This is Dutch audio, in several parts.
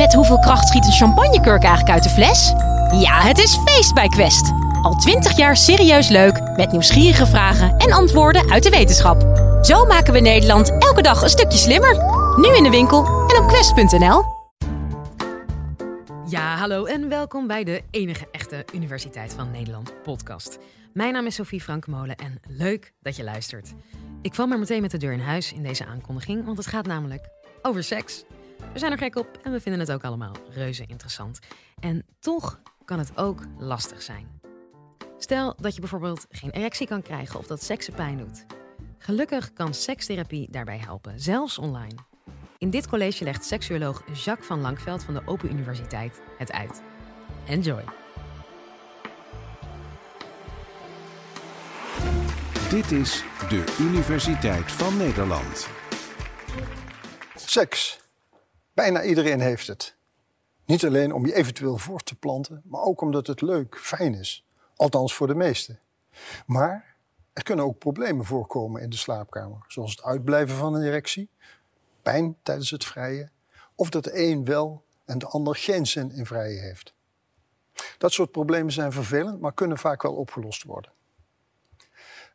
Met hoeveel kracht schiet een champagnekurk eigenlijk uit de fles? Ja, het is feest bij Quest. Al twintig jaar serieus leuk, met nieuwsgierige vragen en antwoorden uit de wetenschap. Zo maken we Nederland elke dag een stukje slimmer. Nu in de winkel en op quest.nl. Ja, hallo en welkom bij de enige echte Universiteit van Nederland podcast. Mijn naam is Sophie Frankemolen en leuk dat je luistert. Ik val maar meteen met de deur in huis in deze aankondiging, want het gaat namelijk over seks. We zijn er gek op en we vinden het ook allemaal reuze interessant. En toch kan het ook lastig zijn. Stel dat je bijvoorbeeld geen erectie kan krijgen of dat seksen pijn doet. Gelukkig kan sekstherapie daarbij helpen, zelfs online. In dit college legt seksuoloog Jacques van Lankveld van de Open Universiteit het uit. Enjoy! Dit is de Universiteit van Nederland. Seks. Bijna iedereen heeft het. Niet alleen om je eventueel voor te planten, maar ook omdat het leuk, fijn is. Althans voor de meesten. Maar er kunnen ook problemen voorkomen in de slaapkamer, zoals het uitblijven van een erectie, pijn tijdens het vrijen, of dat de een wel en de ander geen zin in vrijen heeft. Dat soort problemen zijn vervelend, maar kunnen vaak wel opgelost worden.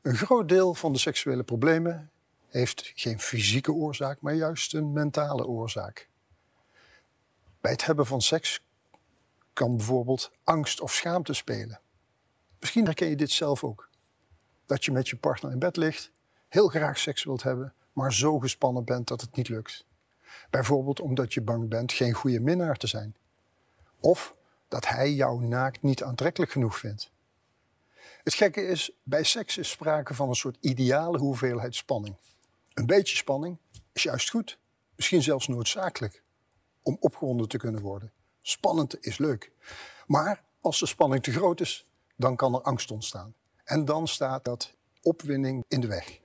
Een groot deel van de seksuele problemen heeft geen fysieke oorzaak, maar juist een mentale oorzaak. Bij het hebben van seks kan bijvoorbeeld angst of schaamte spelen. Misschien herken je dit zelf ook. Dat je met je partner in bed ligt, heel graag seks wilt hebben, maar zo gespannen bent dat het niet lukt. Bijvoorbeeld omdat je bang bent geen goede minnaar te zijn. Of dat hij jou naakt niet aantrekkelijk genoeg vindt. Het gekke is, bij seks is sprake van een soort ideale hoeveelheid spanning. Een beetje spanning is juist goed, misschien zelfs noodzakelijk om opgewonden te kunnen worden. Spannend is leuk. Maar als de spanning te groot is, dan kan er angst ontstaan. En dan staat dat opwinding in de weg.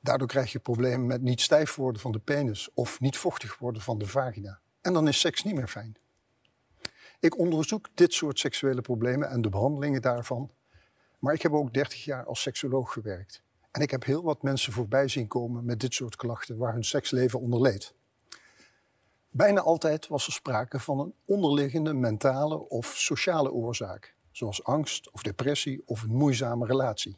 Daardoor krijg je problemen met niet stijf worden van de penis of niet vochtig worden van de vagina. En dan is seks niet meer fijn. Ik onderzoek dit soort seksuele problemen en de behandelingen daarvan. Maar ik heb ook 30 jaar als seksoloog gewerkt. En ik heb heel wat mensen voorbij zien komen met dit soort klachten waar hun seksleven onder leed. Bijna altijd was er sprake van een onderliggende mentale of sociale oorzaak, zoals angst of depressie of een moeizame relatie.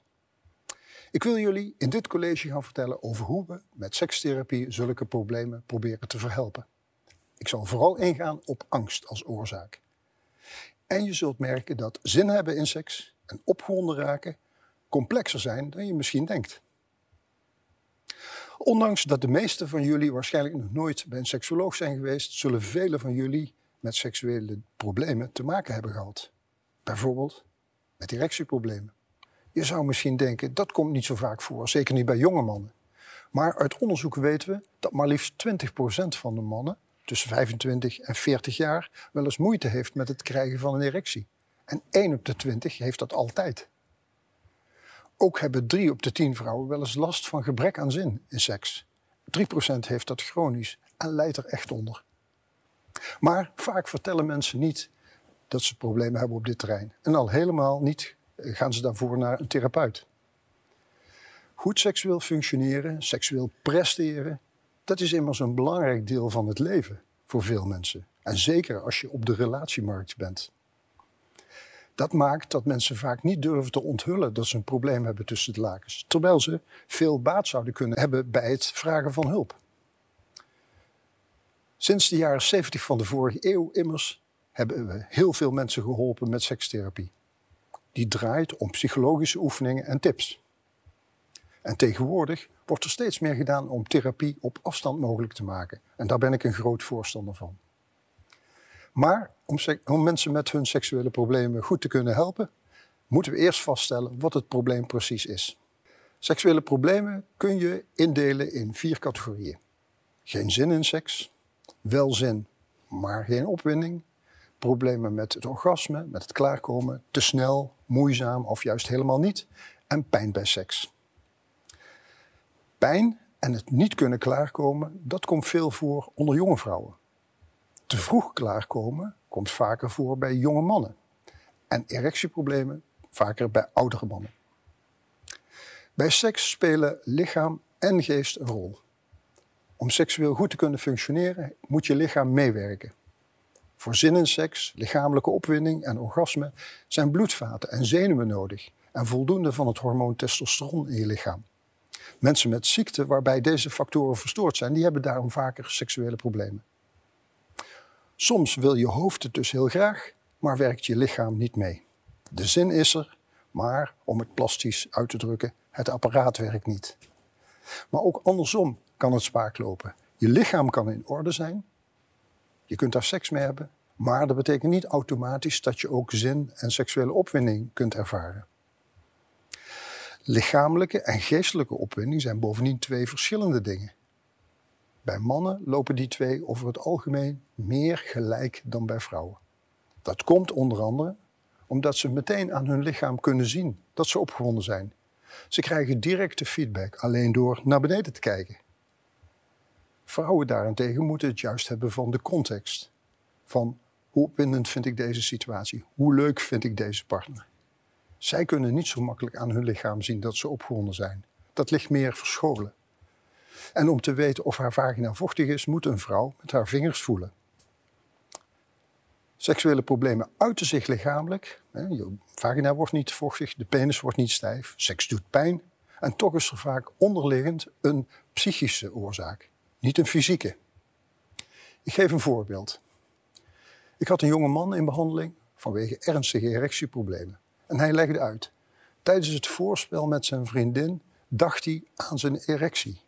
Ik wil jullie in dit college gaan vertellen over hoe we met sekstherapie zulke problemen proberen te verhelpen. Ik zal vooral ingaan op angst als oorzaak. En je zult merken dat zin hebben in seks en opgewonden raken complexer zijn dan je misschien denkt. Ondanks dat de meesten van jullie waarschijnlijk nog nooit bij een seksuoloog zijn geweest, zullen velen van jullie met seksuele problemen te maken hebben gehad. Bijvoorbeeld met erectieproblemen. Je zou misschien denken, dat komt niet zo vaak voor, zeker niet bij jonge mannen. Maar uit onderzoek weten we dat maar liefst 20% van de mannen tussen 25 en 40 jaar wel eens moeite heeft met het krijgen van een erectie. En 1 op de 20 heeft dat altijd. Ook hebben 3 op de 10 vrouwen wel eens last van gebrek aan zin in seks. 3% heeft dat chronisch en leidt er echt onder. Maar vaak vertellen mensen niet dat ze problemen hebben op dit terrein. En al helemaal niet gaan ze daarvoor naar een therapeut. Goed seksueel functioneren, seksueel presteren, dat is immers een belangrijk deel van het leven voor veel mensen. En zeker als je op de relatiemarkt bent. Dat maakt dat mensen vaak niet durven te onthullen dat ze een probleem hebben tussen de lakens, terwijl ze veel baat zouden kunnen hebben bij het vragen van hulp. Sinds de jaren 70 van de vorige eeuw immers hebben we heel veel mensen geholpen met sekstherapie. Die draait om psychologische oefeningen en tips. En tegenwoordig wordt er steeds meer gedaan om therapie op afstand mogelijk te maken. En daar ben ik een groot voorstander van. Maar om, mensen met hun seksuele problemen goed te kunnen helpen, moeten we eerst vaststellen wat het probleem precies is. Seksuele problemen kun je indelen in vier categorieën. Geen zin in seks, wel zin, maar geen opwinding, problemen met het orgasme, met het klaarkomen, te snel, moeizaam of juist helemaal niet, en pijn bij seks. Pijn en het niet kunnen klaarkomen, dat komt veel voor onder jonge vrouwen. Te vroeg klaarkomen komt vaker voor bij jonge mannen. En erectieproblemen vaker bij oudere mannen. Bij seks spelen lichaam en geest een rol. Om seksueel goed te kunnen functioneren moet je lichaam meewerken. Voor zin in seks, lichamelijke opwinding en orgasme zijn bloedvaten en zenuwen nodig en voldoende van het hormoon testosteron in je lichaam. Mensen met ziekte waarbij deze factoren verstoord zijn, die hebben daarom vaker seksuele problemen. Soms wil je hoofd het dus heel graag, maar werkt je lichaam niet mee. De zin is er, maar om het plastisch uit te drukken, het apparaat werkt niet. Maar ook andersom kan het spaak lopen. Je lichaam kan in orde zijn, je kunt daar seks mee hebben, maar dat betekent niet automatisch dat je ook zin en seksuele opwinding kunt ervaren. Lichamelijke en geestelijke opwinding zijn bovendien twee verschillende dingen. Bij mannen lopen die twee over het algemeen meer gelijk dan bij vrouwen. Dat komt onder andere omdat ze meteen aan hun lichaam kunnen zien dat ze opgewonden zijn. Ze krijgen directe feedback alleen door naar beneden te kijken. Vrouwen daarentegen moeten het juist hebben van de context. Van hoe opwindend vind ik deze situatie? Hoe leuk vind ik deze partner? Zij kunnen niet zo makkelijk aan hun lichaam zien dat ze opgewonden zijn. Dat ligt meer verscholen. En om te weten of haar vagina vochtig is, moet een vrouw met haar vingers voelen. Seksuele problemen uiten zich lichamelijk. Je vagina wordt niet vochtig, de penis wordt niet stijf, seks doet pijn. En toch is er vaak onderliggend een psychische oorzaak, niet een fysieke. Ik geef een voorbeeld. Ik had een jonge man in behandeling vanwege ernstige erectieproblemen. En hij legde uit. Tijdens het voorspel met zijn vriendin dacht hij aan zijn erectie.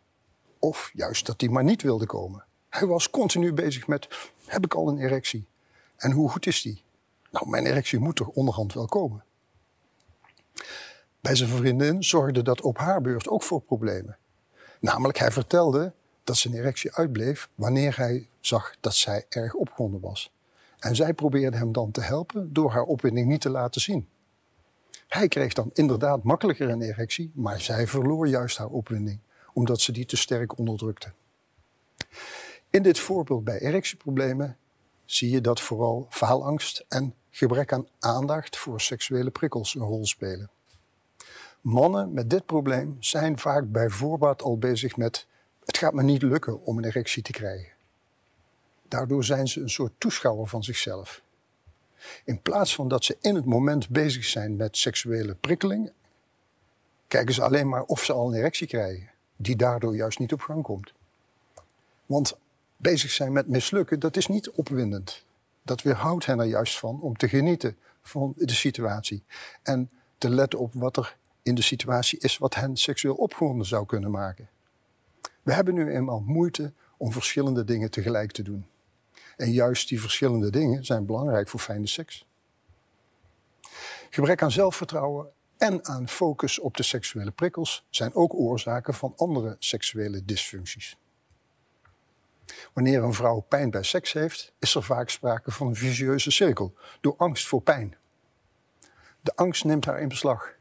Of juist dat hij maar niet wilde komen. Hij was continu bezig met: heb ik al een erectie? En hoe goed is die? Nou, mijn erectie moet toch onderhand wel komen. Bij zijn vriendin zorgde dat op haar beurt ook voor problemen. Namelijk, hij vertelde dat zijn erectie uitbleef wanneer hij zag dat zij erg opgewonden was. En zij probeerde hem dan te helpen door haar opwinding niet te laten zien. Hij kreeg dan inderdaad makkelijker een erectie, maar zij verloor juist haar opwinding, omdat ze die te sterk onderdrukte. In dit voorbeeld bij erectieproblemen zie je dat vooral faalangst en gebrek aan aandacht voor seksuele prikkels een rol spelen. Mannen met dit probleem zijn vaak bij voorbaat al bezig met: het gaat me niet lukken om een erectie te krijgen. Daardoor zijn ze een soort toeschouwer van zichzelf. In plaats van dat ze in het moment bezig zijn met seksuele prikkeling, kijken ze alleen maar of ze al een erectie krijgen, die daardoor juist niet op gang komt. Want bezig zijn met mislukken, dat is niet opwindend. Dat weerhoudt hen er juist van om te genieten van de situatie. En te letten op wat er in de situatie is wat hen seksueel opgewonden zou kunnen maken. We hebben nu eenmaal moeite om verschillende dingen tegelijk te doen. En juist die verschillende dingen zijn belangrijk voor fijne seks. Gebrek aan zelfvertrouwen en aan focus op de seksuele prikkels zijn ook oorzaken van andere seksuele dysfuncties. Wanneer een vrouw pijn bij seks heeft, is er vaak sprake van een vicieuze cirkel door angst voor pijn. De angst neemt haar in beslag.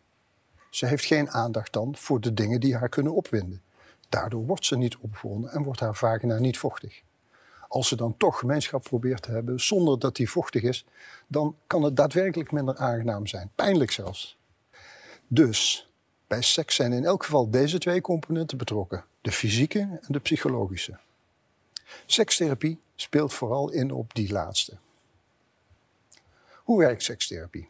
Ze heeft geen aandacht dan voor de dingen die haar kunnen opwinden. Daardoor wordt ze niet opgewonden en wordt haar vagina niet vochtig. Als ze dan toch gemeenschap probeert te hebben zonder dat die vochtig is, dan kan het daadwerkelijk minder aangenaam zijn, pijnlijk zelfs. Dus bij seks zijn in elk geval deze twee componenten betrokken: de fysieke en de psychologische. Sekstherapie speelt vooral in op die laatste. Hoe werkt sekstherapie?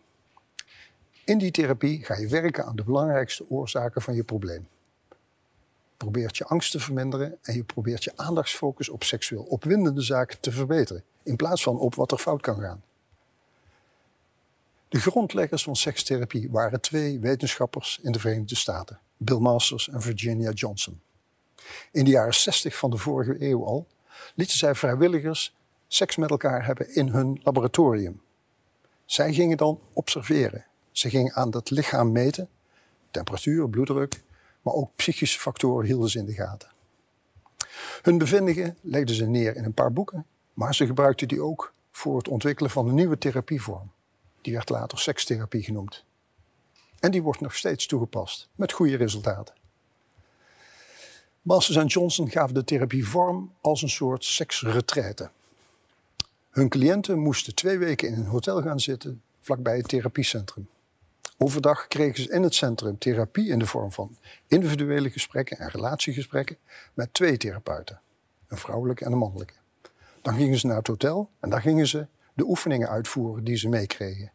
In die therapie ga je werken aan de belangrijkste oorzaken van je probleem probeert je angst te verminderen en je probeert je aandachtsfocus op seksueel opwindende zaken te verbeteren, in plaats van op wat er fout kan gaan. De grondleggers van sekstherapie waren twee wetenschappers in de Verenigde Staten, Bill Masters en Virginia Johnson. In de jaren 60 van de vorige eeuw al lieten zij vrijwilligers seks met elkaar hebben in hun laboratorium. Zij gingen dan observeren. Ze gingen aan dat lichaam meten, temperatuur, bloeddruk, maar ook psychische factoren hielden ze in de gaten. Hun bevindingen legden ze neer in een paar boeken, maar ze gebruikten die ook voor het ontwikkelen van een nieuwe therapievorm. Die werd later sekstherapie genoemd. En die wordt nog steeds toegepast, met goede resultaten. Masters en Johnson gaven de therapie vorm als een soort seksretraite. Hun cliënten moesten twee weken in een hotel gaan zitten vlakbij het therapiecentrum. Overdag kregen ze in het centrum therapie in de vorm van individuele gesprekken en relatiegesprekken met twee therapeuten. een vrouwelijke en een mannelijke. Dan gingen ze naar het hotel en daar gingen ze de oefeningen uitvoeren die ze meekregen.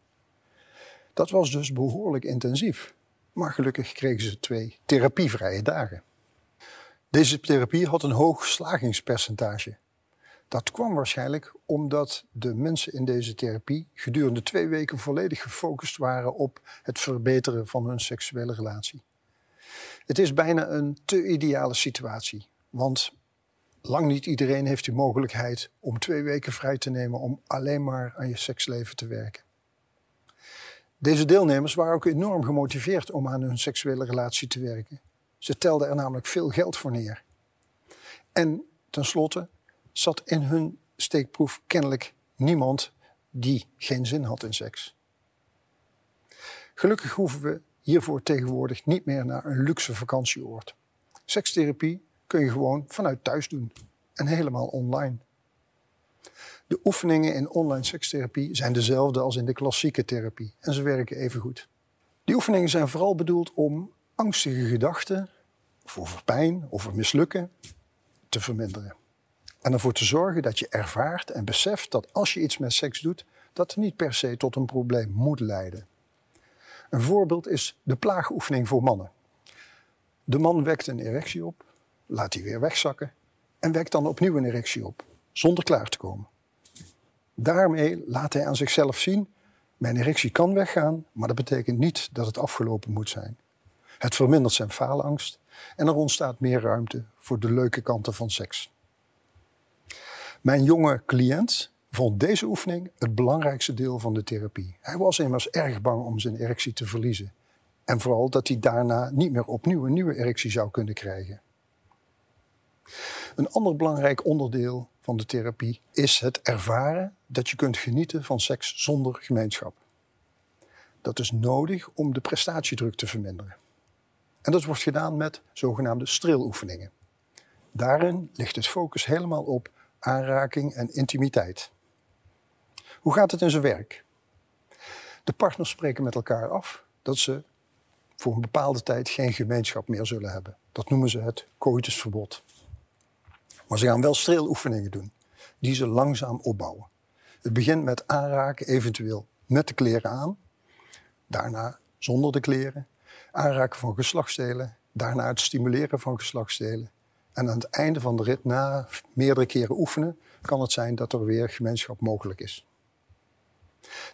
Dat was dus behoorlijk intensief. Maar gelukkig kregen ze twee therapievrije dagen. Deze therapie had een hoog slagingspercentage. Dat kwam waarschijnlijk omdat de mensen in deze therapie gedurende twee weken volledig gefocust waren op het verbeteren van hun seksuele relatie. Het is bijna een te ideale situatie, want lang niet iedereen heeft de mogelijkheid om twee weken vrij te nemen om alleen maar aan je seksleven te werken. Deze deelnemers waren ook enorm gemotiveerd om aan hun seksuele relatie te werken. Ze telden er namelijk veel geld voor neer. En tenslotte zat in hun steekproef kennelijk niemand die geen zin had in seks. Gelukkig hoeven we hiervoor tegenwoordig niet meer naar een luxe vakantieoord. Sekstherapie kun je gewoon vanuit thuis doen en helemaal online. De oefeningen in online sekstherapie zijn dezelfde als in de klassieke therapie en ze werken even goed. Die oefeningen zijn vooral bedoeld om angstige gedachten, of over pijn, over mislukken, te verminderen. En ervoor te zorgen dat je ervaart en beseft dat als je iets met seks doet, dat niet per se tot een probleem moet leiden. Een voorbeeld is de plaagoefening voor mannen. De man wekt een erectie op, laat die weer wegzakken en wekt dan opnieuw een erectie op, zonder klaar te komen. Daarmee laat hij aan zichzelf zien: mijn erectie kan weggaan, maar dat betekent niet dat het afgelopen moet zijn. Het vermindert zijn faalangst en er ontstaat meer ruimte voor de leuke kanten van seks. Mijn jonge cliënt vond deze oefening het belangrijkste deel van de therapie. Hij was immers erg bang om zijn erectie te verliezen. En vooral dat hij daarna niet meer opnieuw een nieuwe erectie zou kunnen krijgen. Een ander belangrijk onderdeel van de therapie is het ervaren dat je kunt genieten van seks zonder gemeenschap. Dat is nodig om de prestatiedruk te verminderen. En dat wordt gedaan met zogenaamde streeloefeningen. Daarin ligt het focus helemaal op aanraking en intimiteit. Hoe gaat het in zijn werk? De partners spreken met elkaar af dat ze voor een bepaalde tijd geen gemeenschap meer zullen hebben. Dat noemen ze het coitusverbod. Maar ze gaan wel streeloefeningen doen, die ze langzaam opbouwen. Het begint met aanraken, eventueel met de kleren aan. Daarna zonder de kleren. Aanraken van geslachtsdelen. Daarna het stimuleren van geslachtsdelen. En aan het einde van de rit, na meerdere keren oefenen, kan het zijn dat er weer gemeenschap mogelijk is.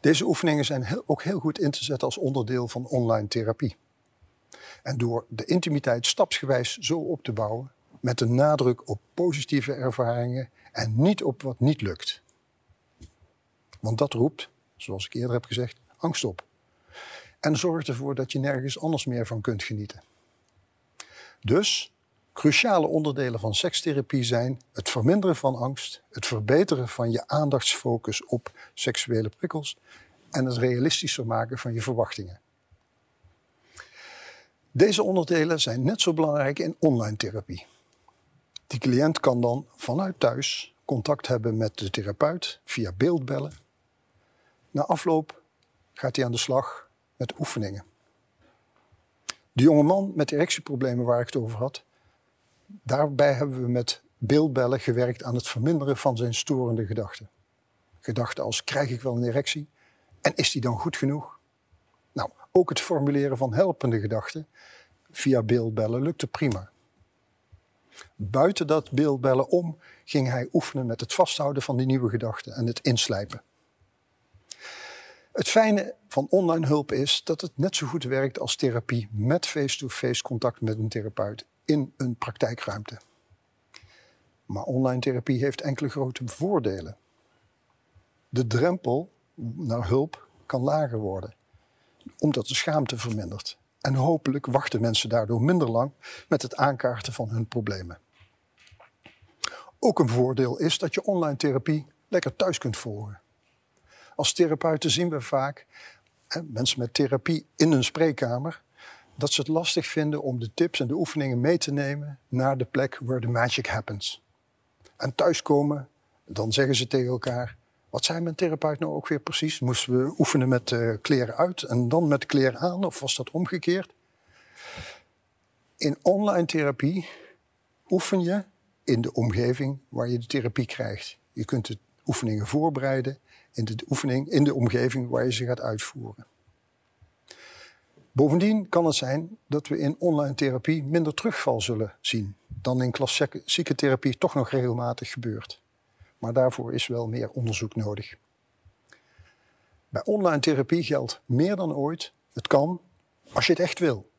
Deze oefeningen zijn ook heel goed in te zetten als onderdeel van online therapie. En door de intimiteit stapsgewijs zo op te bouwen, met een nadruk op positieve ervaringen en niet op wat niet lukt. Want dat roept, zoals ik eerder heb gezegd, angst op. En zorgt ervoor dat je nergens anders meer van kunt genieten. Dus cruciale onderdelen van sekstherapie zijn het verminderen van angst, het verbeteren van je aandachtsfocus op seksuele prikkels en het realistischer maken van je verwachtingen. Deze onderdelen zijn net zo belangrijk in online therapie. Die cliënt kan dan vanuit thuis contact hebben met de therapeut via beeldbellen. Na afloop gaat hij aan de slag met oefeningen. De jonge man met erectieproblemen waar ik het over had, daarbij hebben we met beeldbellen gewerkt aan het verminderen van zijn storende gedachten. Gedachten als krijg ik wel een erectie en is die dan goed genoeg? Nou, ook het formuleren van helpende gedachten via beeldbellen lukte prima. Buiten dat beeldbellen om ging hij oefenen met het vasthouden van die nieuwe gedachten en het inslijpen. Het fijne van online hulp is dat het net zo goed werkt als therapie met face-to-face contact met een therapeut in een praktijkruimte. Maar online therapie heeft enkele grote voordelen. De drempel naar hulp kan lager worden, omdat de schaamte vermindert. En hopelijk wachten mensen daardoor minder lang met het aankaarten van hun problemen. Ook een voordeel is dat je online therapie lekker thuis kunt volgen. Als therapeuten zien we vaak mensen met therapie in een spreekkamer dat ze het lastig vinden om de tips en de oefeningen mee te nemen naar de plek where the magic happens. En thuiskomen, dan zeggen ze tegen elkaar: wat zei mijn therapeut nou ook weer precies? Moesten we oefenen met uh, kleren uit en dan met kleren aan, of was dat omgekeerd? In online therapie oefen je in de omgeving waar je de therapie krijgt. Je kunt de oefeningen voorbereiden in de, oefening, in de omgeving waar je ze gaat uitvoeren. Bovendien kan het zijn dat we in online therapie minder terugval zullen zien dan in klassieke therapie toch nog regelmatig gebeurt. Maar daarvoor is wel meer onderzoek nodig. Bij online therapie geldt meer dan ooit: het kan als je het echt wil.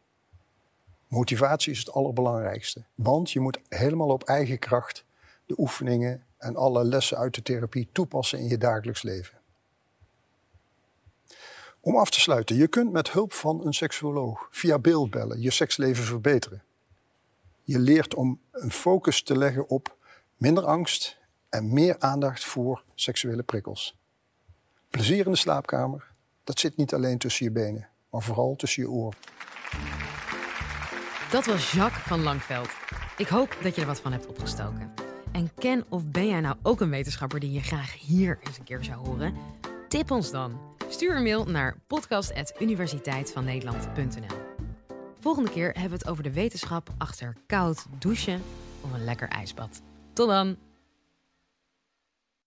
Motivatie is het allerbelangrijkste, want je moet helemaal op eigen kracht de oefeningen en alle lessen uit de therapie toepassen in je dagelijks leven. Om af te sluiten, je kunt met hulp van een seksuoloog via beeldbellen je seksleven verbeteren. Je leert om een focus te leggen op minder angst en meer aandacht voor seksuele prikkels. Plezier in de slaapkamer, dat zit niet alleen tussen je benen, maar vooral tussen je oren. Dat was Jacques van Langveld. Ik hoop dat je er wat van hebt opgestoken. En ken of ben jij nou ook een wetenschapper die je graag hier eens een keer zou horen? Tip ons dan. Stuur een mail naar podcast.universiteitvannederland.nl Volgende keer hebben we het over de wetenschap achter koud douchen of een lekker ijsbad. Tot dan!